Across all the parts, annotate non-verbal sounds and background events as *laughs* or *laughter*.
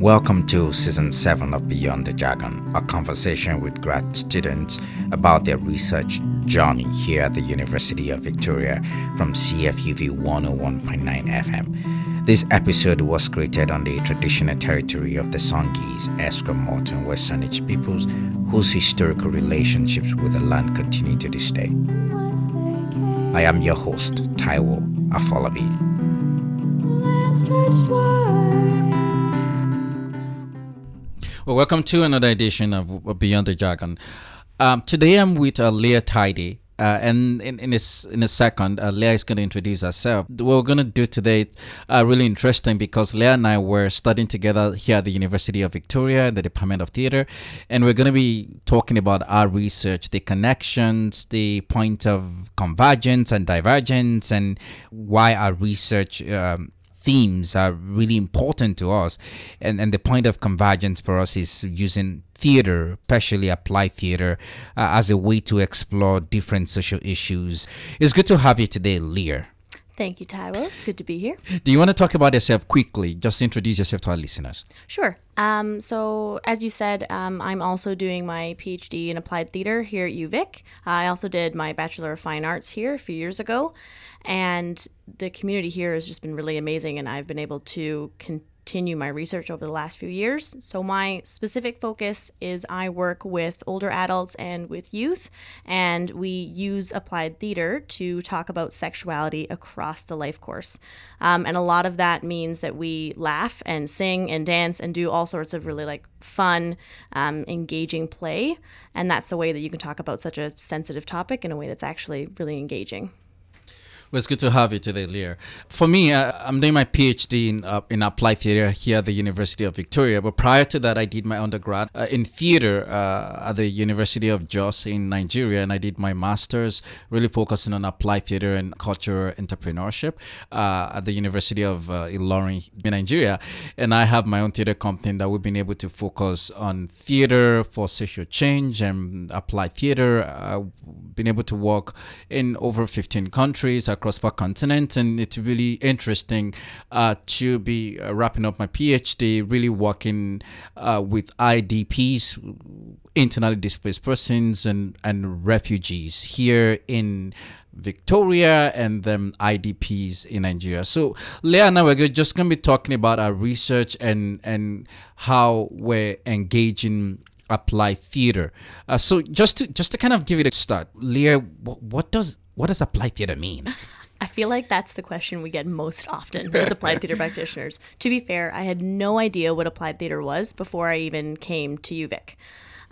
Welcome to season 7 of Beyond the Jargon, a conversation with grad students about their research journey here at the University of Victoria from CFUV 101.9 FM. This episode was created on the traditional territory of the Songhees, Esquimalt, and West Saanich peoples, whose historical relationships with the land continue to this day. I am your host, Taiwo Afolabi. Well, welcome to another edition of Beyond the Jargon. Um, today I'm with uh, Leah Tidey. Uh, and in, in, a, in a second, uh, Leah is going to introduce herself. What we're going to do today uh, really interesting because Leah and I were studying together here at the University of Victoria in the Department of Theatre. And we're going to be talking about our research, the connections, the point of convergence and divergence, and why our research um, themes are really important to us. And, and the point of convergence for us is using theater, especially applied theater, uh, as a way to explore different social issues. It's good to have you today, Leah. Thank you, Taiwo. It's good to be here. Do you want to talk about yourself quickly? Just introduce yourself to our listeners. Sure. Um, so, as you said, um, I'm also doing my PhD in applied theater here at UVic. I also did my Bachelor of Fine Arts here a few years ago. And the community here has just been really amazing, and I've been able to continue continue my research over the last few years. So, my specific focus is I work with older adults and with youth, and we use applied theater to talk about sexuality across the life course. Um, and a lot of that means that we laugh and sing and dance and do all sorts of really like fun, um, engaging play. And that's the way that you can talk about such a sensitive topic in a way that's actually really engaging. Well, it's good to have you today, Leah. For me, uh, I'm doing my PhD in, uh, in applied theater here at the University of Victoria. But prior to that, I did my undergrad uh, in theater uh, at the University of Jos in Nigeria, and I did my master's really focusing on applied theater and cultural entrepreneurship uh, at the University of uh, Ilorin in Nigeria. And I have my own theater company that we've been able to focus on theater for social change and applied theater. I've been able to work in over 15 countries across four continents, and it's really interesting uh, to be uh, wrapping up my PhD, really working uh, with IDPs, internally displaced persons, and and refugees here in. Victoria and then IDPs in Nigeria. So Leah and I we're just gonna be talking about our research and and how we're engaging applied theater. Uh, so just to just to kind of give it a start, Leah, what, what does what does applied theater mean? *laughs* I feel like that's the question we get most often as applied theater practitioners. To be fair, I had no idea what applied theater was before I even came to UVic.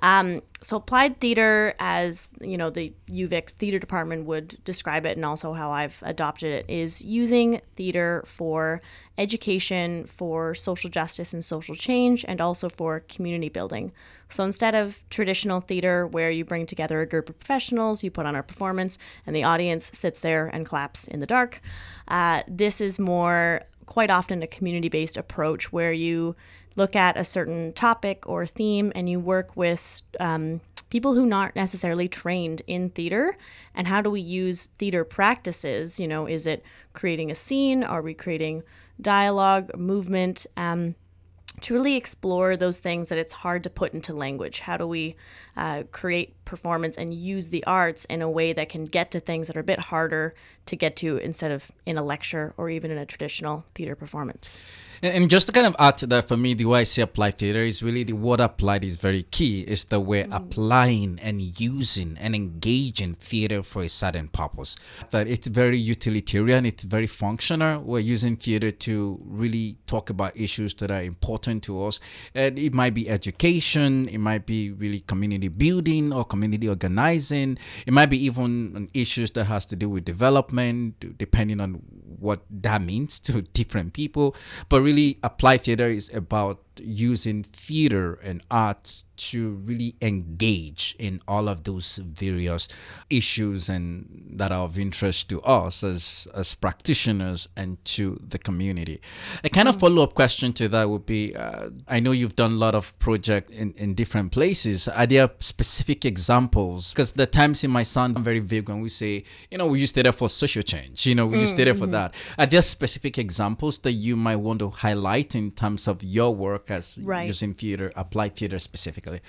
Um, so applied theater, as you know, the UVic theater department would describe it, and also how I've adopted it, is using theater for education, for social justice and social change, and also for community building. So instead of traditional theater where you bring together a group of professionals, you put on a performance, and the audience sits there and claps in the dark, uh, this is more quite often a community based approach where you look at a certain topic or theme and you work with um, people who aren't necessarily trained in theater and how do we use theater practices? You know is it creating a scene? Are we creating dialogue movement? Um, to really explore those things that it's hard to put into language. How do we uh, create performance and use the arts in a way that can get to things that are a bit harder to get to instead of in a lecture or even in a traditional theater performance and, and, just to kind of add to that, for me, the way I see applied theater is really the word applied is very key. It's the way mm. applying and using and engaging theater for a certain purpose. That it's very utilitarian, it's very functional. We're using theater to really talk about issues that are important to us. And it might be education, it might be really community building or community organizing. It might be even issues that has to do with development, depending on what that means to *laughs* different people. But really, applied theater is about using theater and arts to really engage in all of those various issues and that are of interest to us as as practitioners and to the community. A kind of follow up question to that would be: uh, I know you've done a lot of projects in in different places. Are there specific examples? Because the times it might sound very vague when we say, you know, we used data for social change. You know, we used data for that. Are there specific examples that you might want to highlight in terms of your work as Right. using theater, applied theater specifically?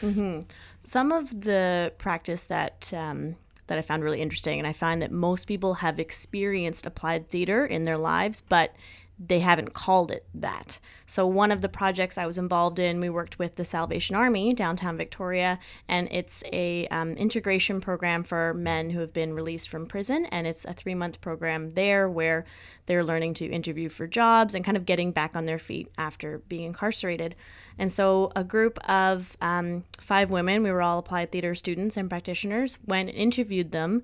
Some of the practice that um, that I found really interesting, and I find that most people have experienced applied theater in their lives, but they haven't called it that. So one of the projects I was involved in, we worked with the Salvation Army downtown Victoria, and it's a um, integration program for men who have been released from prison, and it's a three month program there where they're learning to interview for jobs and kind of getting back on their feet after being incarcerated. And so a group of um, five women, we were all applied theater students and practitioners, went and interviewed them.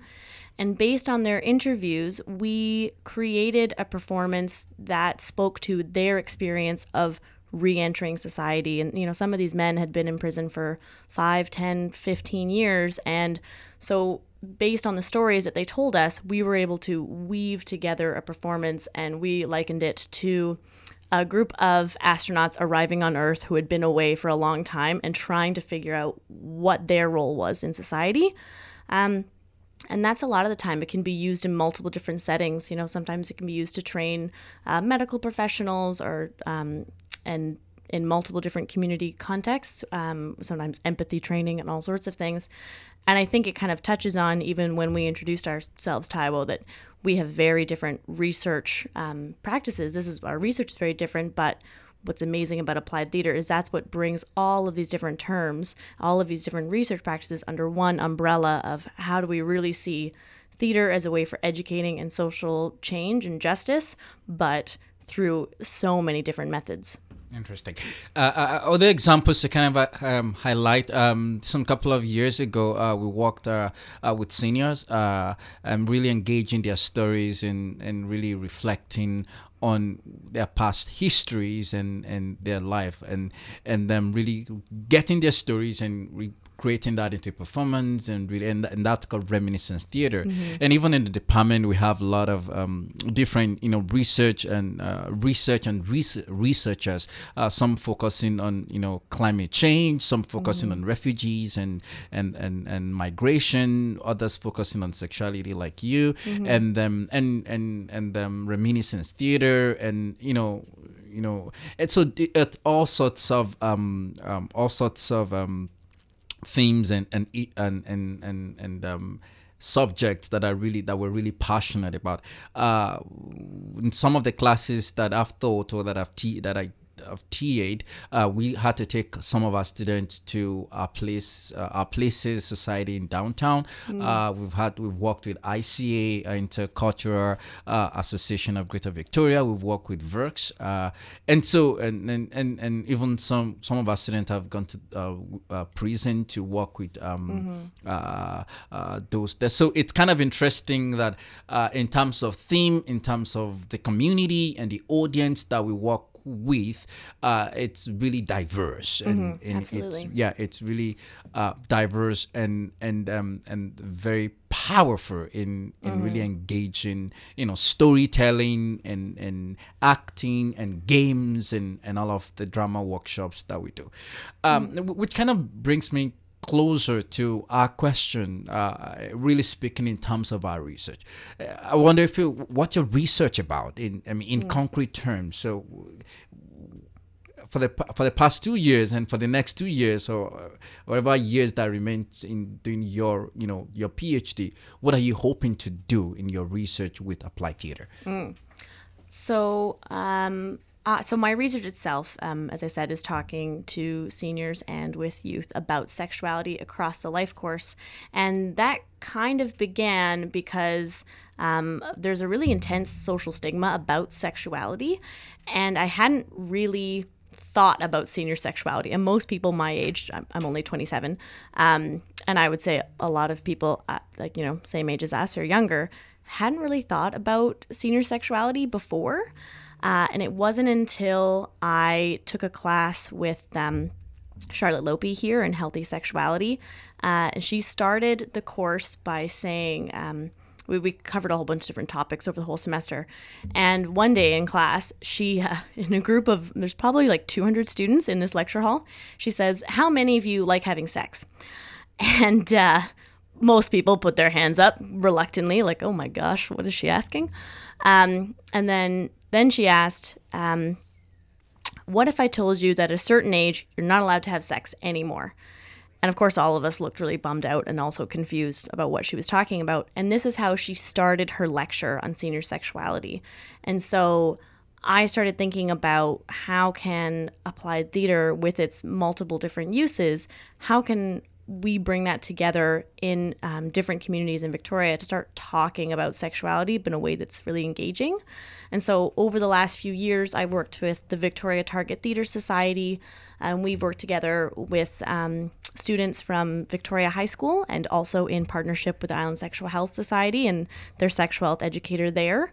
And based on their interviews, we created a performance that spoke to their experience of re-entering society and you know some of these men had been in prison for 5 10 15 years and so based on the stories that they told us we were able to weave together a performance and we likened it to a group of astronauts arriving on Earth who had been away for a long time and trying to figure out what their role was in society. Um, and that's a lot of the time. It can be used in multiple different settings. You know, sometimes it can be used to train uh, medical professionals or um, and in multiple different community contexts. Um, sometimes empathy training and all sorts of things. And I think it kind of touches on even when we introduced ourselves, Taiwo, that we have very different research um, practices. This is our research is very different, but what's amazing about applied theater is that's what brings all of these different terms, all of these different research practices under one umbrella of how do we really see theater as a way for educating and social change and justice, but through so many different methods. Interesting. Uh, uh, other examples to kind of uh, um, highlight. Um, some couple of years ago, uh, we worked uh, uh, with seniors uh, and really engaging their stories and, and really reflecting on their past histories and, and their life and and them really getting their stories and re- creating that into performance and really and, and that's called reminiscence theater. And even in the department we have a lot of um, different you know research and uh, research and res- researchers. Uh, some focusing on you know climate change some focusing on refugees and and and, and migration others focusing on sexuality like you. And them and and and them reminiscence theater and you know you know it's so it all sorts of um, um all sorts of um themes and and and and and, and um subjects that are really that we're really passionate about. Uh in some of the classes that i've taught or that i've te- that i of TA'd, uh, we had to take some of our students to our place, uh, our places society in downtown. Uh, we've had we've worked with ICA, uh, Intercultural uh, Association of Greater Victoria. We've worked with VIRCS, uh, and so and, and and and even some some of our students have gone to uh, uh, prison to work with um, uh, uh, those. There. So it's kind of interesting that uh, in terms of theme, in terms of the community and the audience that we work with, uh, it's really diverse and, and it's yeah, it's really uh, diverse and and um, and very powerful in in really engaging you know storytelling and and acting and games and and all of the drama workshops that we do, um, wh- which kind of brings me closer to our question, uh, really speaking in terms of our research. Uh, I wonder if you, what's your research about in I mean in concrete terms. So for the for the past two years and for the next two years or uh, whatever years that remains in doing your you know your PhD, what are you hoping to do in your research with applied theater? So, um, uh, so my research itself, um, as I said, is talking to seniors and with youth about sexuality across the life course, and that kind of began because um, there's a really intense social stigma about sexuality, and I hadn't really thought about senior sexuality. And most people my age, I'm, only 27, um, and I would say a lot of people, uh, like you know, same age as us or younger, hadn't really thought about senior sexuality before. Uh, and it wasn't until I took a class with um, Charlotte Loppie here in Healthy Sexuality. Uh, and she started the course by saying, um, we, we covered a whole bunch of different topics over the whole semester. And one day in class, she, *laughs* uh, in a group of, there's probably like 200 students in this lecture hall, she says, How many of you like having sex? And uh, most people put their hands up reluctantly, like, oh my gosh, what is she asking? Um, and then, then she asked, um, what if I told you that at a certain age, you're not allowed to have sex anymore? And of course, all of us looked really bummed out and also confused about what she was talking about. And this is how she started her lecture on senior sexuality. And so I started thinking about how can applied theater, with its multiple different uses, how can we bring that together in um, different communities in Victoria to start talking about sexuality, but in a way that's really engaging. And so, over the last few years, I've worked with the Victoria Target Theatre Society, and we've worked together with um, students from Victoria High School and also in partnership with the Island Sexual Health Society and their sexual health educator there.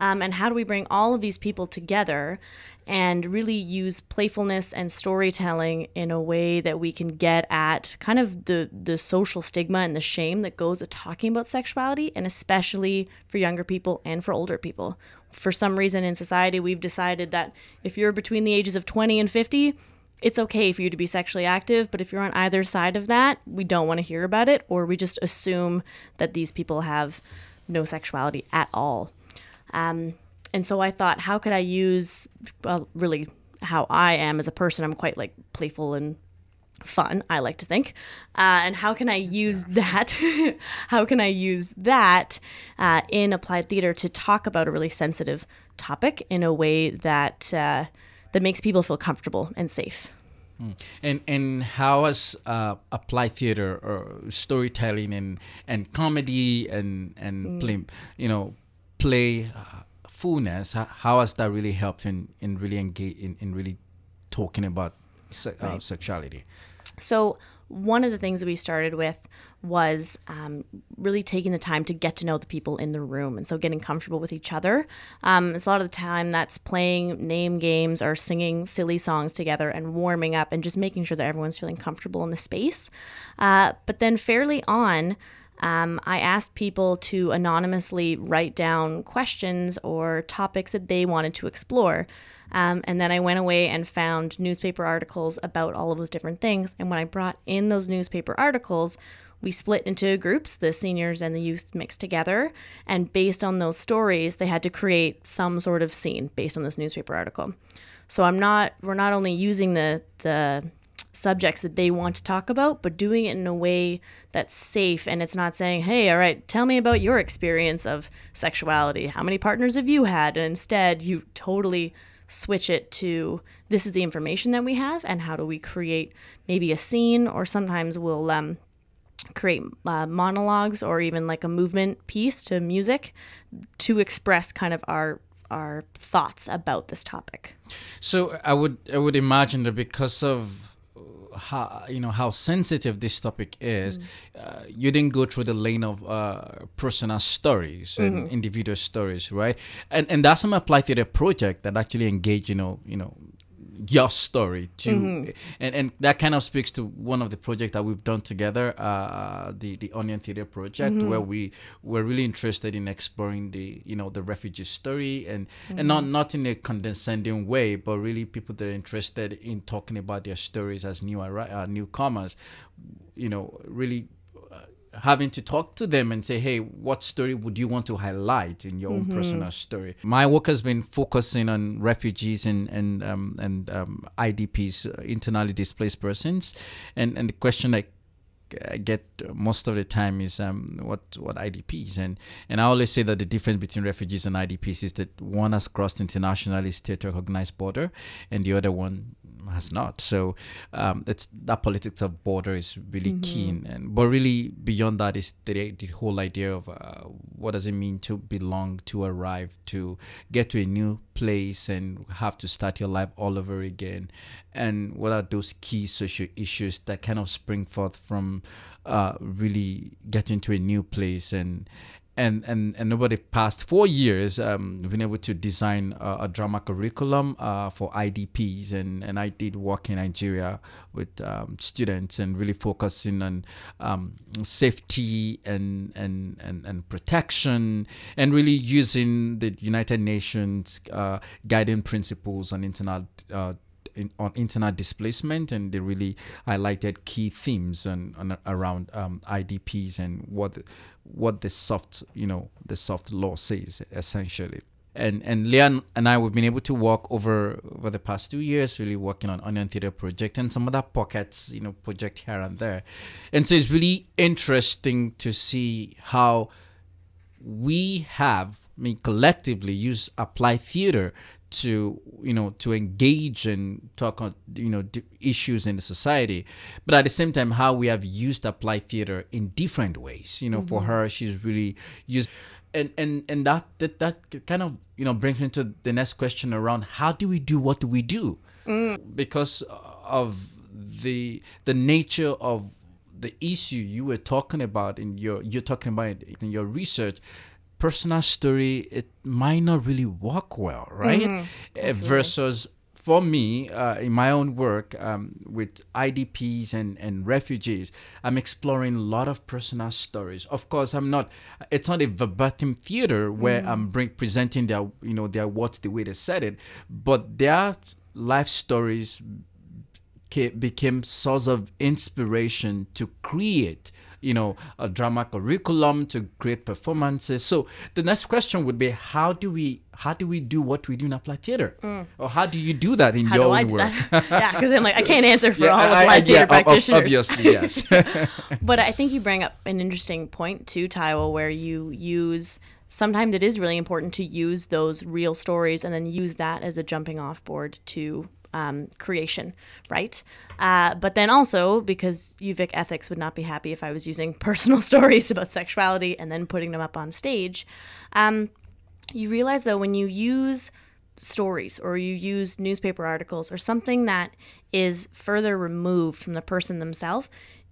Um, and how do we bring all of these people together and really use playfulness and storytelling in a way that we can get at kind of the the social stigma and the shame that goes with talking about sexuality and especially for younger people and for older people for some reason in society we've decided that if you're between the ages of 20 and 50 it's okay for you to be sexually active, but if you're on either side of that, we don't want to hear about it, or we just assume that these people have no sexuality at all. Um, and so I thought, how could I use, well, really how I am as a person? I'm quite like playful and fun, I like to think. Uh, and how can I use that? *laughs* how can I use that uh, in applied theater to talk about a really sensitive topic in a way that uh, that makes people feel comfortable and safe? Hmm. And and how has uh, applied theater or storytelling and and comedy and and mm. play, you know play uh, fullness how, has that really helped in in really engage in, in really talking about se- uh, sexuality? So one of the things that we started with was um, really taking the time to get to know the people in the room and so getting comfortable with each other. Um, it's a lot of the time that's playing name games or singing silly songs together and warming up and just making sure that everyone's feeling comfortable in the space. Uh, but then fairly on um, I asked people to anonymously write down questions or topics that they wanted to explore. Um, and then I went away and found newspaper articles about all of those different things. And when I brought in those newspaper articles, we split into groups, the seniors and the youth mixed together. And based on those stories, they had to create some sort of scene based on this newspaper article. So I'm not, we're not only using the, the subjects that they want to talk about, but doing it in a way that's safe and it's not saying, hey, all right, tell me about your experience of sexuality. How many partners have you had? And instead, you totally switch it to this is the information that we have and how do we create maybe a scene or sometimes we'll um, create uh, monologues or even like a movement piece to music to express kind of our our thoughts about this topic. So I would I would imagine that because of how you know how sensitive this topic is, mm. uh, you didn't go through the lane of uh, personal stories and mm-hmm. individual stories, right? And and that's some applied theater project that actually engage you know you know your story too mm-hmm. and and that kind of speaks to one of the projects that we've done together uh, the the onion theater project mm-hmm. where we were really interested in exploring the you know the refugee story and mm-hmm. and not not in a condescending way but really people that are interested in talking about their stories as new uh, newcomers you know really having to talk to them and say, hey, what story would you want to highlight in your mm-hmm. own personal story? My work has been focusing on refugees and and um, and um, IDPs, uh, internally displaced persons, and and the question I get most of the time is um, what what IDPs and and I always say that the difference between refugees and IDPs is that one has crossed internationally state recognized border and the other one has not. So um, it's that politics of border is really mm-hmm. keen, and but really beyond that is the the whole idea of uh, what does it mean to belong, to arrive, to get to a new place and have to start your life all over again, and what are those key social issues that kind of spring forth from uh, really getting to a new place and and and and over the past four years, um, been able to design a, a drama curriculum uh, for IDPs, and and I did work in Nigeria with um, students and really focusing on um, safety and, and and and protection, and really using the United Nations uh, guiding principles on internal. Uh, in, on internal displacement, and they really highlighted key themes on around um, IDPs and what what the soft, you know, the soft law says essentially. And and Leah and I we've been able to work over over the past two years, really working on Onion Theatre project and some other pockets, you know, project here and there. And so it's really interesting to see how we have, I mean, collectively use applied theater to you know to engage and talk on you know issues in the society but at the same time how we have used applied theater in different ways you know mm-hmm. for her she's really used and and and that, that that kind of you know brings me to the next question around how do we do what do we do mm. because of the the nature of the issue you were talking about in your you're talking about in your research personal story, it might not really work well, right? Mm-hmm. versus for me, uh, in my own work um, with IDPs and, and refugees, I'm exploring a lot of personal stories. Of course, I'm not. It's not a verbatim theater where mm. I'm bring, presenting their, you know, their words the way they said it, but their life stories became source of inspiration to create you know, a drama curriculum to create performances. So the next question would be, how do we how do we do what we do in applied theater? Mm. Or how do you do that in how your own work? *laughs* yeah, because I'm like, I can't *laughs* answer for yeah, all applied I, theater yeah, practitioners. Obviously, yes. *laughs* but I think you bring up an interesting point too, Taiwo, where you use sometimes it is really important to use those real stories and then use that as a jumping off board to um, creation, right? Uh, but then also because UVic ethics would not be happy if I was using *laughs* personal stories about sexuality and then putting them up on stage. Um, you realize though when you use stories or you use newspaper articles or something that is further removed from the person themselves,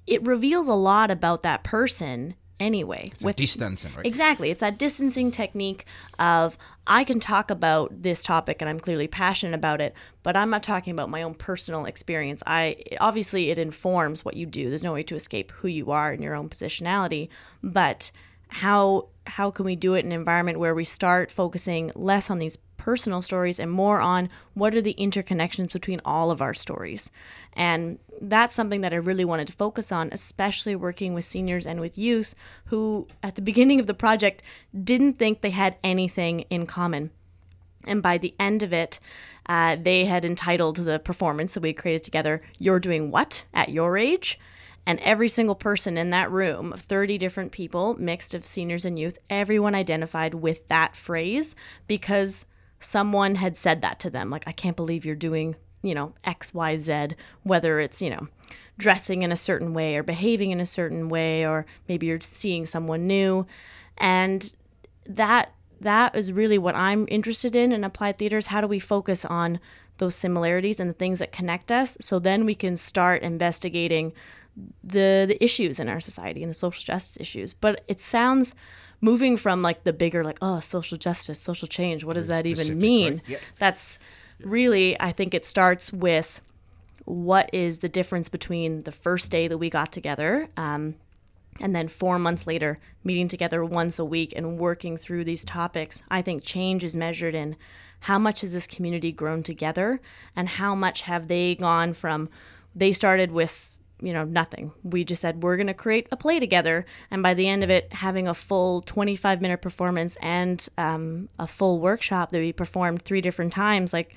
it reveals a lot about that person anyway. It's with distancing, right? Exactly. It's that distancing technique of I can talk about this topic and I'm clearly passionate about it, but I'm not talking about my own personal experience. I obviously it informs what you do. There's no way to escape who you are and your own positionality, but how how can we do it in an environment where we start focusing less on these personal stories and more on what are the interconnections between all of our stories. And that's something that I really wanted to focus on, especially working with seniors and with youth who, at the beginning of the project, didn't think they had anything in common. And by the end of it, uh, they had entitled the performance that we created together, You're Doing What at Your Age? And every single person in that room, 30 different people, mixed of seniors and youth, everyone identified with that phrase because someone had said that to them. Like, I can't believe you're doing, you know, X, Y, Z, whether it's, you know, dressing in a certain way or behaving in a certain way, or maybe you're seeing someone new. And that that is really what I'm interested in in applied theaters. How do we focus on those similarities and the things that connect us so then we can start investigating the the issues in our society and the social justice issues. But it sounds moving from like the bigger like oh social justice social change what does that even mean right? that's really i think it starts with what is the difference between the first day that we got together um, and then four months later meeting together once a week and working through these topics i think change is measured in how much has this community grown together and how much have they gone from they started with you know, nothing. We just said we're going to create a play together, and by the end of it, having a full 25 minute performance and um, a full workshop that we performed three different times, like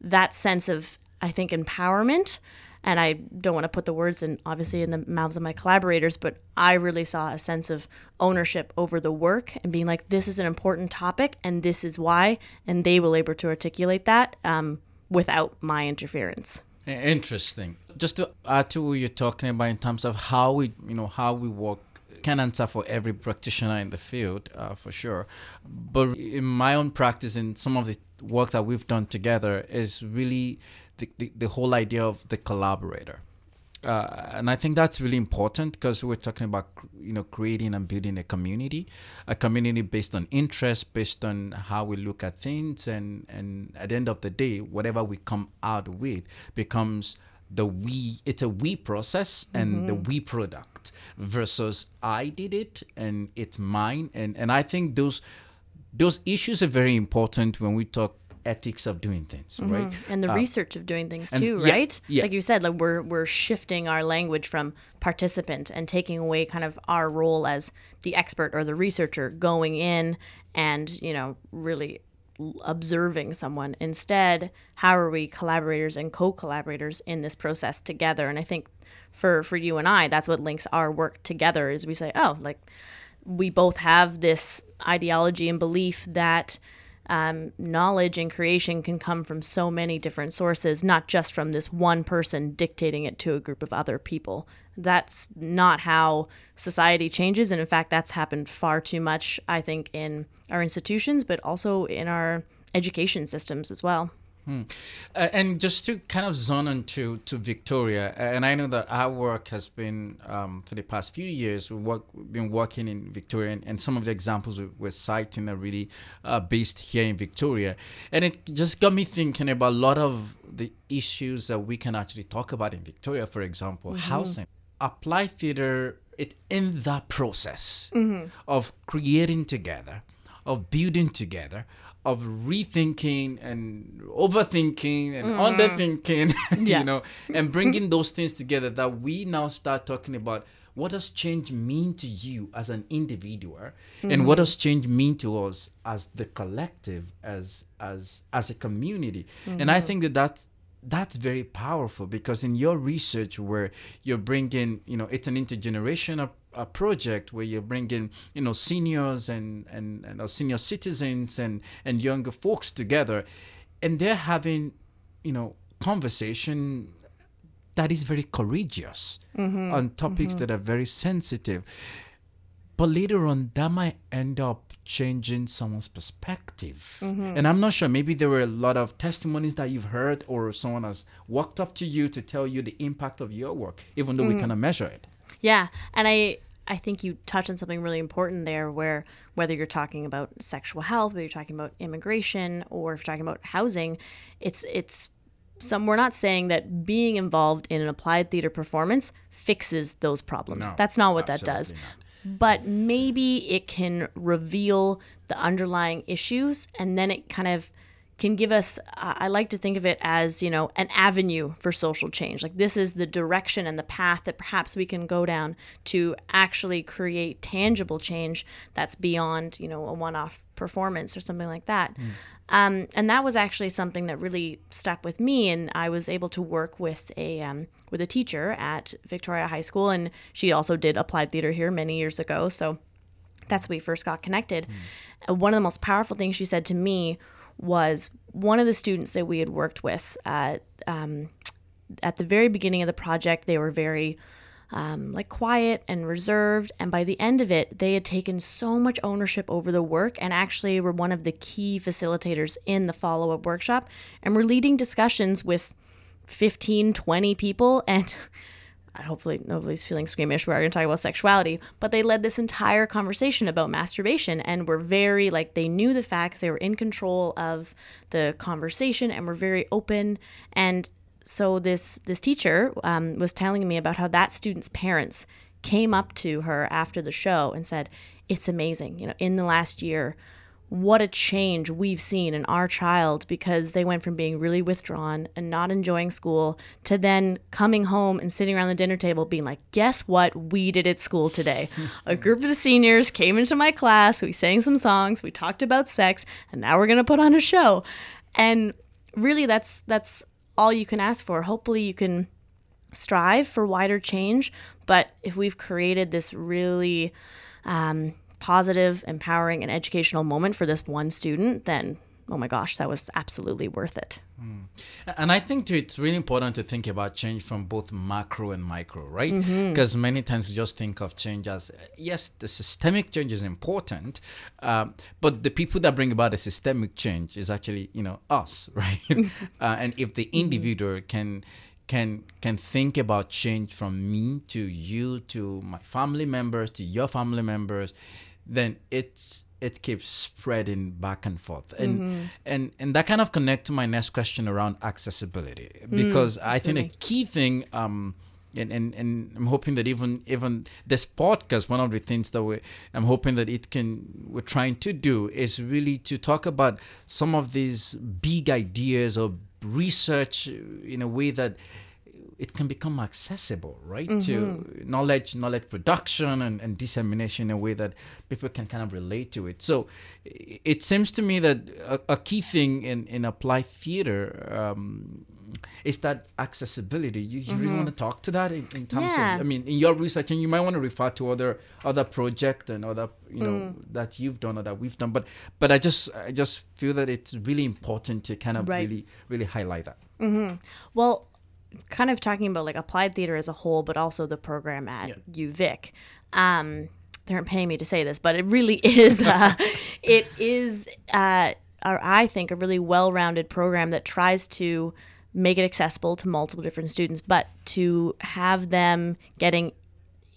that sense of I think empowerment. And I don't want to put the words in obviously in the mouths of my collaborators, but I really saw a sense of ownership over the work and being like, this is an important topic, and this is why, and they were able to articulate that um, without my interference. Interesting. Just to add to what you're talking about in terms of how we, you know, how we work can answer for every practitioner in the field, uh, for sure. But in my own practice, in some of the work that we've done together, is really the, the, the whole idea of the collaborator. Uh, and I think that's really important because we're talking about you know creating and building a community, a community based on interest, based on how we look at things, and and at the end of the day, whatever we come out with becomes the we. It's a we process and mm-hmm. the we product versus I did it and it's mine, and and I think those those issues are very important when we talk ethics of doing things, mm-hmm. right? And the uh, research of doing things too, right? Yeah. Like you said, like we're we're shifting our language from participant and taking away kind of our role as the expert or the researcher going in and, you know, really observing someone. Instead, how are we collaborators and co-collaborators in this process together? And I think for for you and I, that's what links our work together is we say, "Oh, like we both have this ideology and belief that um, knowledge and creation can come from so many different sources, not just from this one person dictating it to a group of other people. That's not how society changes. And in fact, that's happened far too much, I think, in our institutions, but also in our education systems as well. Hmm. Uh, and just to kind of zone into to Victoria, and I know that our work has been um, for the past few years. We've, work, we've been working in Victoria, and, and, some of the examples we, we're citing are really uh, based here in Victoria. And it just got me thinking about a lot of the issues that we can actually talk about in Victoria. For example, mm-hmm. housing, applied theater. It in that process mm-hmm. of creating together, of building together, of rethinking and overthinking and mm. underthinking, *laughs* yeah. you know, and bringing those things together that we now start talking about what does change mean to you as an individual mm-hmm. and what does change mean to us as the collective as as as a community mm-hmm. and i mm-hmm. think that that's that's very powerful because in your research where you're bringing you know it's an intergenerational a project where you're bringing you know seniors and and, and senior citizens and and younger folks together and they're having you know conversation that is very courageous mm-hmm. on topics mm-hmm. that are very sensitive but later on that might end up changing someone's perspective mm-hmm. and i'm not sure maybe there were a lot of testimonies that you've heard or someone has walked up to you to tell you the impact of your work even though we mm. cannot measure it yeah, and I I think you touch on something really important there where whether you're talking about sexual health, whether you're talking about immigration or if you're talking about housing, it's it's some we're not saying that being involved in an applied theater performance fixes those problems. No, That's not what that does. Not. But maybe it can reveal the underlying issues and then it kind of can give us i like to think of it as you know an avenue for social change like this is the direction and the path that perhaps we can go down to actually create tangible change that's beyond you know a one-off performance or something like that mm. um, and that was actually something that really stuck with me and i was able to work with a um, with a teacher at victoria high school and she also did applied theater here many years ago so that's how we first got connected mm. one of the most powerful things she said to me was one of the students that we had worked with at, um, at the very beginning of the project. They were very um, like quiet and reserved. And by the end of it, they had taken so much ownership over the work and actually were one of the key facilitators in the follow up workshop and were leading discussions with 15, 20 people. And *laughs* hopefully nobody's feeling squeamish. We're going to talk about sexuality, but they led this entire conversation about masturbation and were very like they knew the facts. They were in control of the conversation and were very open. And so this this teacher um, was telling me about how that student's parents came up to her after the show and said, "It's amazing. You know, in the last year." What a change we've seen in our child because they went from being really withdrawn and not enjoying school to then coming home and sitting around the dinner table being like, guess what we did at school today? a *laughs* group of seniors came into my class, we sang some songs, we talked about sex, and now we're going to put on a show. And really that's that's all you can ask for. Hopefully you can strive for wider change, but if we've created this really um, positive, empowering, and educational moment for this one student, then oh my gosh, that was absolutely worth it. Mm. And I think too, it's really important to think about change from both macro and micro, right? Because mm-hmm. many times we just think of change as yes, the systemic change is important, um, but the people that bring about the systemic change is actually you know us, *laughs* right? *laughs* uh, and if the mm-hmm. individual can can can think about change from me to you to my family members to your family members, then it's it keeps spreading back and forth. And mm-hmm. and and that kind of connect to my next question around accessibility. Because mm, i think a key thing um and, and and I'm hoping that even even this podcast, one of the things that we I'm hoping that it can we're trying to do is really to talk about some of these big ideas or research in a way that it can become accessible, right? Mm-hmm. To knowledge, knowledge production and, and dissemination in a way that people can kind of relate to it. So it seems to me that a, a key thing in, in applied theater um, is that accessibility. You, you mm-hmm. really want to talk to that in, in terms yeah. of, I mean, in your research, and you might want to refer to other other project and other, you know, mm. that you've done or that we've done. But but I just I just feel that it's really important to kind of right. really really highlight that. Mm-hmm. Well, kind of talking about like applied theater as a whole, but also the program at yeah. UVic. Um, they aren't paying me to say this, but it really *laughs* is. Uh, *laughs* it is, uh, I think, a really well-rounded program that tries to make it accessible to multiple different students, but to have them getting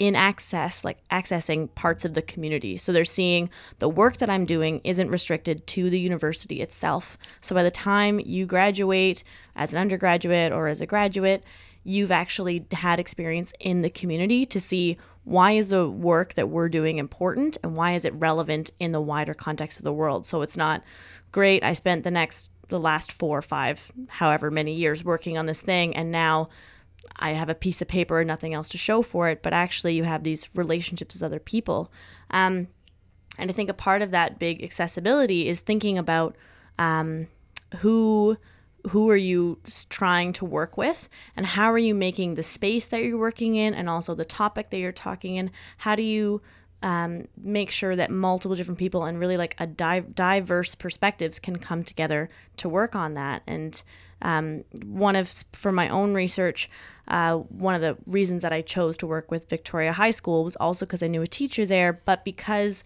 in access, like accessing parts of the community. So they're seeing the work that I'm doing isn't restricted to the university itself. So by the time you graduate as an undergraduate or as a graduate, you've actually had experience in the community to see why is the work that we're doing important and why is it relevant in the wider context of the world. So it's not great. I spent the next the last four or five, however many years working on this thing, and now I have a piece of paper and nothing else to show for it, but actually you have these relationships with other people. Um, and I think a part of that big accessibility is thinking about um, who who are you trying to work with? And how are you making the space that you're working in and also the topic that you're talking in? How do you um, make sure that multiple different people and really like a di- diverse perspectives can come together to work on that? And um, one of for my own research uh, one of the reasons that I chose to work with Victoria High School was also because I knew a teacher there, but because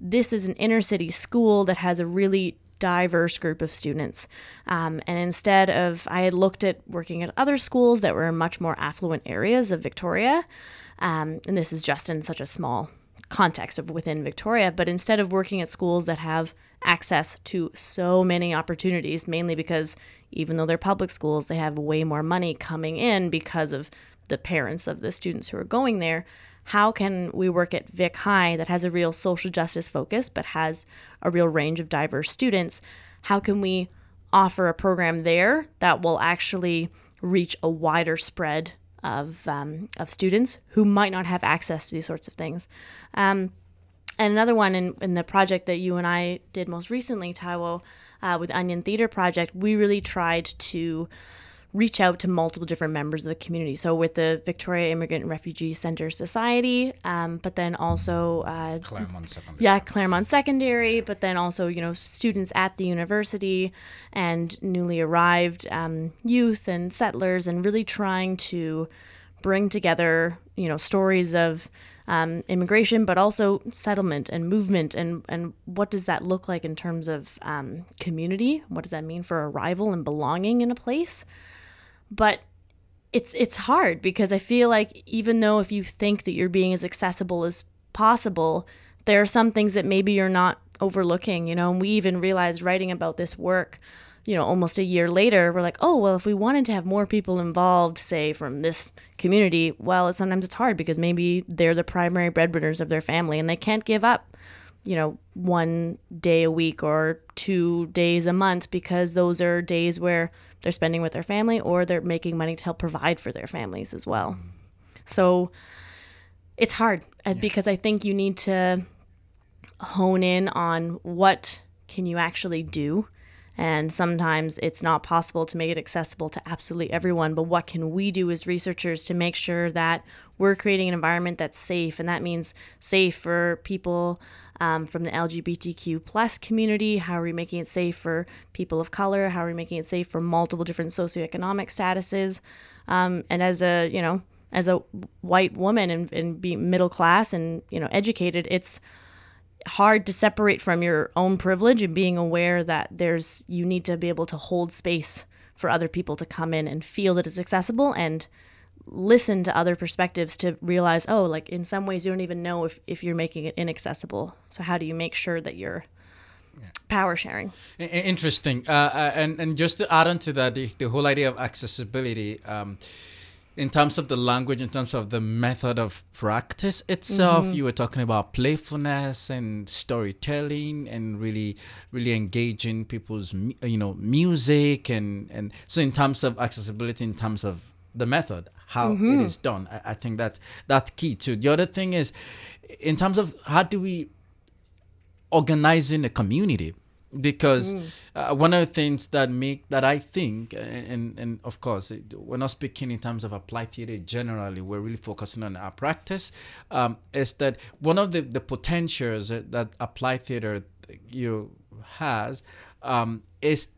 this is an inner city school that has a really diverse group of students. Um, and instead of, I had looked at working at other schools that were in much more affluent areas of Victoria, um, and this is just in such a small context of within Victoria, but instead of working at schools that have access to so many opportunities, mainly because even though they're public schools, they have way more money coming in because of the parents of the students who are going there. How can we work at Vic High that has a real social justice focus but has a real range of diverse students? How can we offer a program there that will actually reach a wider spread of, um, of students who might not have access to these sorts of things? Um, and another one in, in the project that you and I did most recently, Taiwo, uh, with Onion Theater Project, we really tried to reach out to multiple different members of the community. So with the Victoria Immigrant and Refugee Center Society, um, but then also uh, Claremont Secondary. Yeah, Claremont Secondary, but then also you know students at the university and newly arrived um, youth and settlers, and really trying to bring together you know stories of um, immigration, but also settlement and movement, and and what does that look like in terms of um, community? What does that mean for arrival and belonging in a place? But it's it's hard because I feel like even though if you think that you're being as accessible as possible, there are some things that maybe you're not overlooking. You know, and we even realized writing about this work you know, almost a year later, we're like, oh, well, if we wanted to have more people involved, say from this community, well, sometimes it's hard because maybe they're the primary breadwinners of their family and they can't give up, you know, one day a week or two days a month because those are days where they're spending with their family or they're making money to help provide for their families as well. So it's hard uh, yeah. because I think you need to hone in on what can you actually do and sometimes it's not possible to make it accessible to absolutely everyone. But what can we do as researchers to make sure that we're creating an environment that's safe? And that means safe for people um, from the LGBTQ plus community. How are we making it safe for people of color? How are we making it safe for multiple different socioeconomic statuses? Um, and as a, you know, as a white woman and, and be middle class and, you know, educated, it's hard to separate from your own privilege and being aware that there's you need to be able to hold space for other people to come in and feel that it's accessible and listen to other perspectives to realize, oh, like in some ways you don't even know if, if you're making it inaccessible. So how do you make sure that you're power sharing? Interesting. Uh, uh, and, and just to add on to that, the, the whole idea of accessibility, um, in terms of the language, in terms of the method of practice itself, mm-hmm. you were talking about playfulness and storytelling and really, really engaging people's, you know, music and and so in terms of accessibility, in terms of the method, how it mm-hmm. is done, I, I think that that's key too. The other thing is, in terms of how do we organizing a community because uh, one of the things that make that I think and and of course it, we're not speaking in terms of applied theater generally we're really focusing on our practice um, is that one of the the potentials that, that applied theater you know, has um, is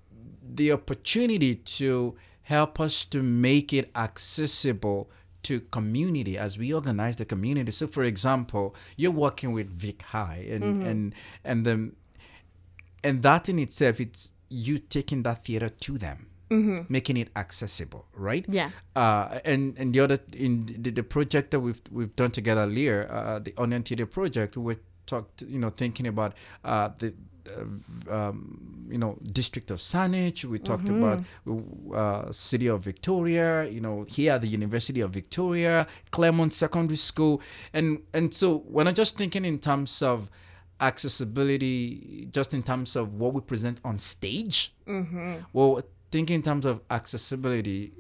the opportunity to help us to make it accessible to community as we organize the community. So, for example, you're working with Vic High, and and and the and that in itself, it's you taking that theater to them, making it accessible, right? Yeah. Uh, and and the other in the, the project that we've we've done together earlier, uh, the Onion Theater project, we talked, you know, thinking about uh, the um, you know district of Saanich. We talked about uh, city of Victoria. You know, here at the University of Victoria, Claremont Secondary School, and and so when I'm just thinking in terms of accessibility, just in terms of what we present on stage. Well, thinking in terms of accessibility,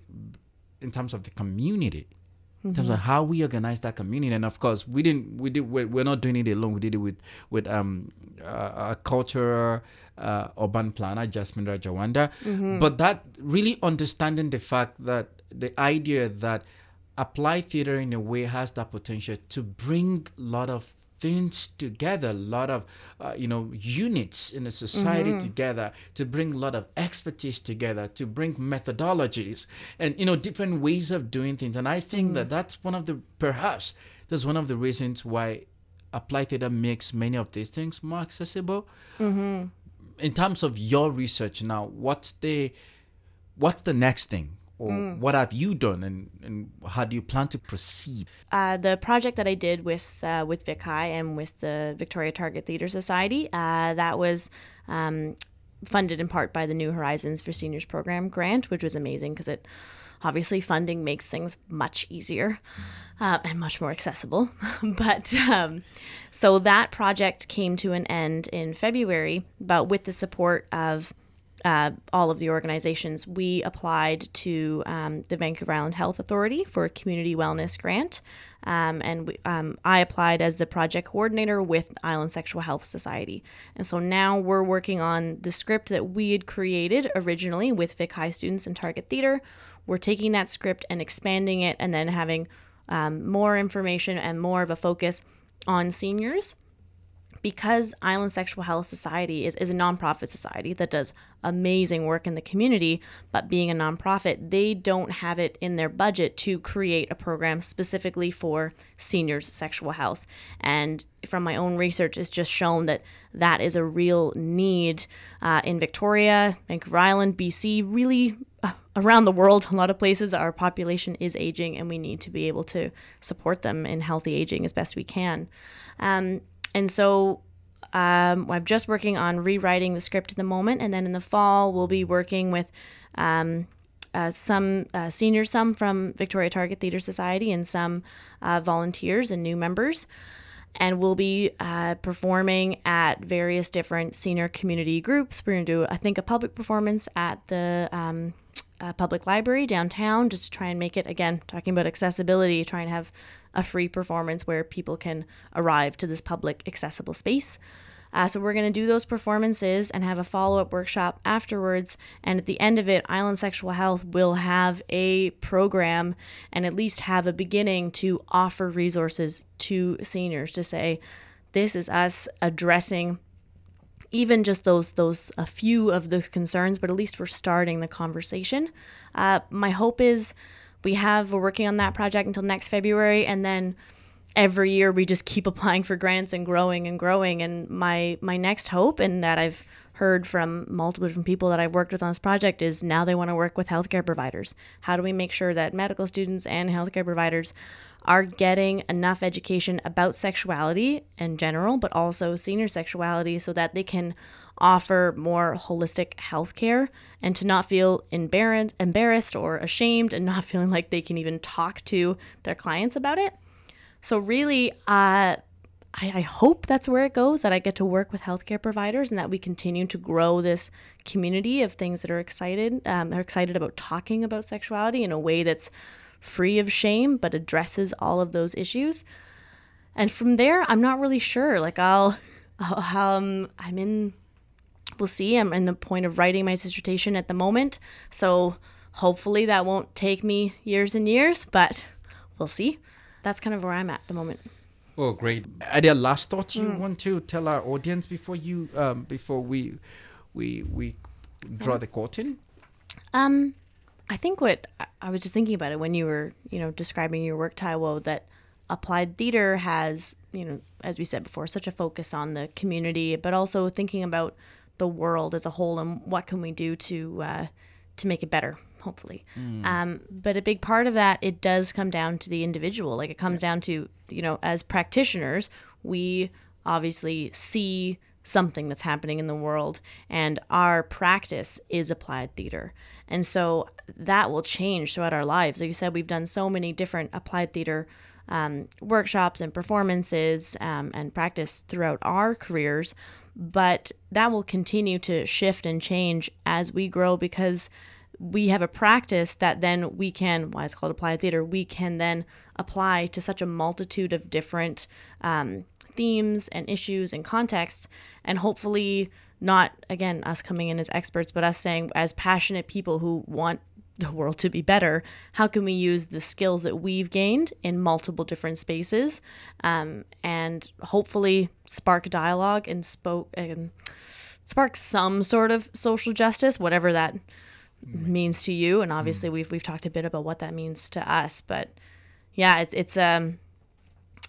in terms of the community in terms of how we organize that community. And of course we didn't we did we're, we're not doing it alone. We did it with with um uh, a cultural uh, urban planner jasmine rajawanda. But that really understanding the fact that the idea that applied theater in a way has that potential to bring a lot of things together a lot of uh, you know units in a society mm-hmm. together to bring a lot of expertise together to bring methodologies and you know different ways of doing things. And i think that mm-hmm. that's one of the perhaps that's one of the reasons why applied theater makes many of these things more accessible. Mm-hmm. In terms of your research now what's the what's the next thing or what have you done and, and how do you plan to proceed Uh, the project that I did with uh, with Vic High and with the Victoria Target Theatre Society, uh, that was um, funded in part by the New Horizons for Seniors program grant, which was amazing because it obviously funding makes things much easier uh, and much more accessible. *laughs* but um, so that project came to an end in February, but with the support of uh, all of the organizations, we applied to um, the Vancouver Island Health Authority for a community wellness grant. Um, and we, um, I applied as the project coordinator with Island Sexual Health Society. And so now we're working on the script that we had created originally with Vic High students and Target Theater. We're taking that script and expanding it and then having um, more information and more of a focus on seniors because Island Sexual Health Society is, is a nonprofit society that does amazing work in the community, but being a nonprofit, they don't have it in their budget to create a program specifically for seniors' sexual health. And from my own research, it's just shown that that is a real need uh, in Victoria, Vancouver Island, BC, really uh, around the world. A lot of places, our population is aging, and we need to be able to support them in healthy aging as best we can. Um, and so um, I'm just working on rewriting the script at the moment, and then in the fall we'll be working with um, uh, some uh, seniors, some from Victoria Target Theatre Society, and some uh, volunteers and new members. And we'll be uh, performing at various different senior community groups. We're going to do, I think, a public performance at the um, uh, public library downtown, just to try and make it again talking about accessibility, try and have a free performance where people can arrive to this public accessible space. Uh, so we're going to do those performances and have a follow-up workshop afterwards. And at the end of it, Island Sexual Health will have a program and at least have a beginning to offer resources to seniors to say, this is us addressing even just those those a few of the concerns, but at least we're starting the conversation. Uh, my hope is we have we're working on that project until next February, and then every year we just keep *laughs* applying for grants and growing and growing. And my my next hope, and that I've heard from multiple different people that I've worked with on this project is now they want to work with healthcare providers. How do we make sure that medical students and healthcare providers are getting enough education about sexuality in general, but also senior sexuality so that they can offer more holistic healthcare and to not feel embarrassed, embarrassed or ashamed and not *laughs* feeling like they can even talk to their clients about it. So, really, uh, I, I hope that's where it goes that I get to work with healthcare providers and that we continue to grow this community of things that are excited, um, are excited about talking about sexuality in a way that's free of shame but addresses all of those issues. And from there, I'm not really sure. Like I'll, *laughs* um, I'm in. We'll see. I'm in the point of writing my dissertation at the moment, so hopefully that won't take me years and years, but we'll see. That's kind of where I'm at the moment. Oh, great! Are there last thoughts you mm. want to tell our audience before you um, before we we we draw the curtain? Um, I think what I was just thinking about it when you were you know describing your work, Taiwo, that applied theater has you know as we said before such a focus on the community, but also thinking about the world as a whole and what can we do to uh, to make it better hopefully. Mm. Um, but a big part of that, it does come down to the individual. Like it comes yeah. down to, you know, as practitioners, we obviously see something that's happening in the world, and our practice is applied theater. And so that will change throughout our lives. Like you said, we've done so many different applied theater um, workshops and performances um, and practice throughout our careers, but that will continue to shift and change as we grow because we have a practice that then we can, why it's called applied theater, we can then apply to such a multitude of different um, themes and issues and contexts, and hopefully not again us coming in as experts, but us saying as passionate people who want the world to be better, how can we use the skills that we've gained in multiple different spaces, um, and hopefully spark dialogue and spoke and spark some sort of social justice, whatever that means to you and obviously mm. we've we've talked a bit about what that means to us but yeah it's it's um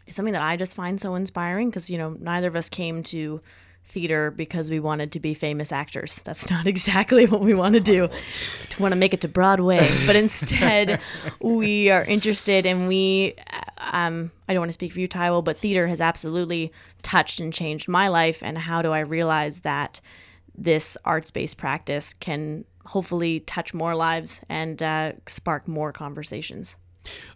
it's something that I just find so inspiring because you know neither of us came to theater because we wanted to be famous actors. That's not *laughs* exactly what we want to do. To want to make it to Broadway, but *laughs* instead we are interested and we um I don't want to speak for you Taiwo, but theater has absolutely touched and changed my life and how do I realize that this arts-based practice can hopefully touch more lives and uh, spark more conversations.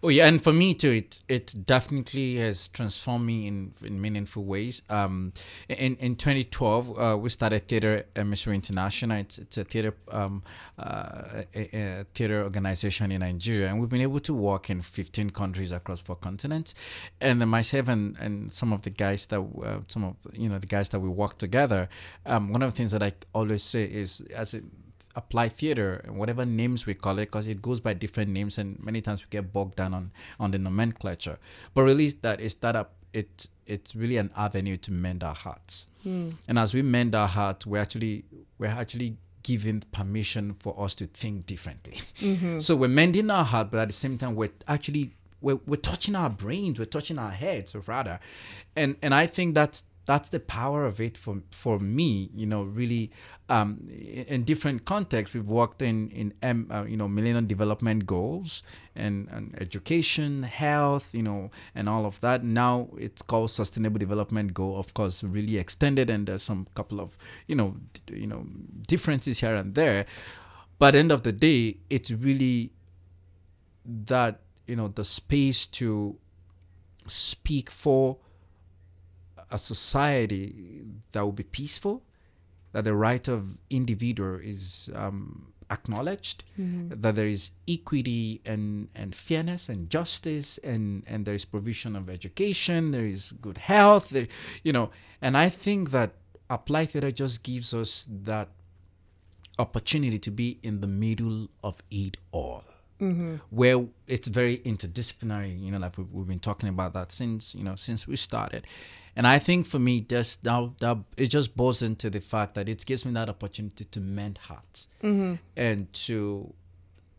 Oh yeah, and for me too, it it definitely has transformed me in, in meaningful ways. Um, in in 2012, uh, we started Theater Emissary International. It's, it's a theater um, uh, a, a theater organization in Nigeria, and we've been able to work in 15 countries across four continents. And myself and, and some of the guys that uh, some of you know the guys that we work together. Um, one of the things that I always say is as it apply theater whatever names we call it because it goes by different names and many times we get bogged down on on the nomenclature but really that is that up it it's really an avenue to mend our hearts mm. and as we mend our hearts we're actually we're actually given permission for us to think differently mm-hmm. *laughs* so we're mending our heart but at the same time we're actually we're, we're touching our brains we're touching our heads rather and and i think that's that's the power of it for for me you know really um, in different contexts we've worked in in M, uh, you know millennium development goals and, and education health you know and all of that. Now it's called sustainable development goal of course really extended and there's some couple of you know d- you know differences here and there. But end of the day it's really that you know the space to speak for a society that will be peaceful, that the right of individual is um, acknowledged, mm-hmm. that there is equity and, and fairness and justice, and, and there is provision of education, there is good health, there, you know. And I think that applied theater just gives us that opportunity to be in the middle of it all. Mm-hmm. where it's very interdisciplinary you know like we've, we've, been talking about that since you know since we started and I think for me, just now that it just boils into the fact that it gives me that opportunity to mend hearts mm-hmm. and to,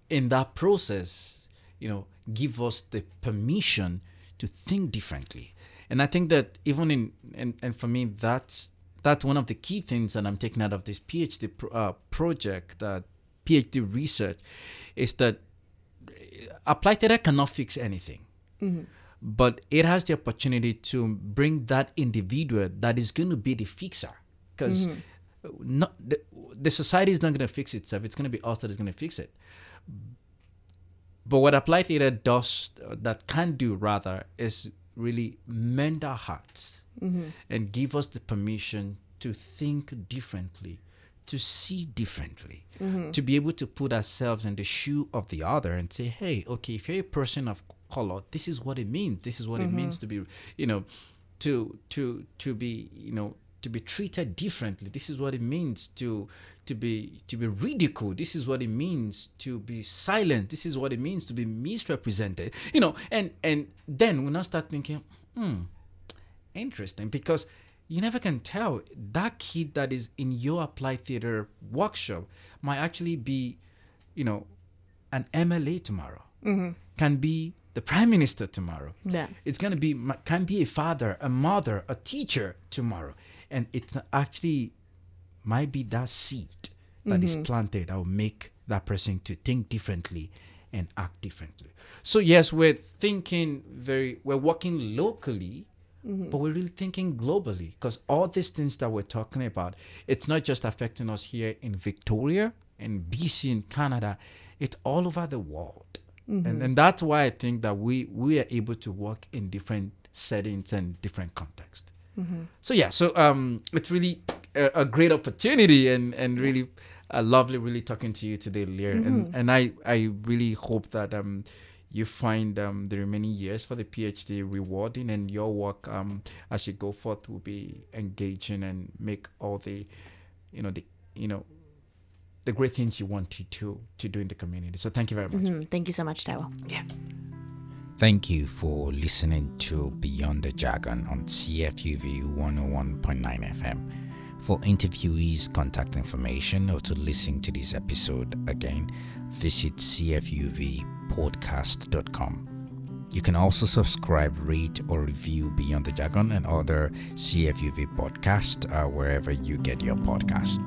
in that process, you know, give us the permission to think differently. And I think that even in and, and for me, that's that's one of the key things that I'm taking out of this PhD pro- uh, project, uh, PhD research, is that uh, applied theater cannot fix anything. But it has the opportunity to bring that individual that is going to be the fixer. Because mm-hmm. not the, the society is not going to fix itself. It's going to be us that is going to fix it. But what applied theater does, uh, that can do rather, is really mend our hearts mm-hmm. and give us the permission to think differently, to see differently, mm-hmm. to be able to put ourselves in the shoe of the other and say, hey, okay, if you're a person of color, this is what it means. This is what it means to be, you know, to to to be, you know, to be treated differently. This is what it means to to be to be ridiculed. This is what it means to be silent. This is what it means to be misrepresented. You know, and and then we now start thinking, hmm, interesting, because you never can tell that kid that is in your applied theater workshop might actually be, you know, an MLA tomorrow. Can be the prime minister tomorrow. Yeah. It's gonna be can be a father, a mother, a teacher tomorrow, and it's actually might be that seed that is mm-hmm. planted that will make that person to think differently and act differently. So yes, we're thinking very, we're working locally, mm-hmm. but we're really thinking globally because all these things that we're talking about, it's not just affecting us here in Victoria and BC in Canada, it's all over the world. And, and that's why I think that we we are able to work in different settings and different contexts. So yeah, so um, it's really a, a great opportunity and and really uh, lovely, really talking to you today, Leah. And and I I really hope that um you find um the remaining years for the PhD rewarding and your work um as you go forth will be engaging and make all the you know the you know the great things you want to to, to do in the community. So thank you very much. Mhm. Thank you so much, Taiwo. Yeah. Thank you for listening to Beyond the Jargon on CFUV 101.9 FM. For interviewees' contact information or to listen to this episode again, visit cfuvpodcast.com. You can also subscribe, rate, or review Beyond the Jargon and other CFUV podcasts uh, wherever you get your podcast.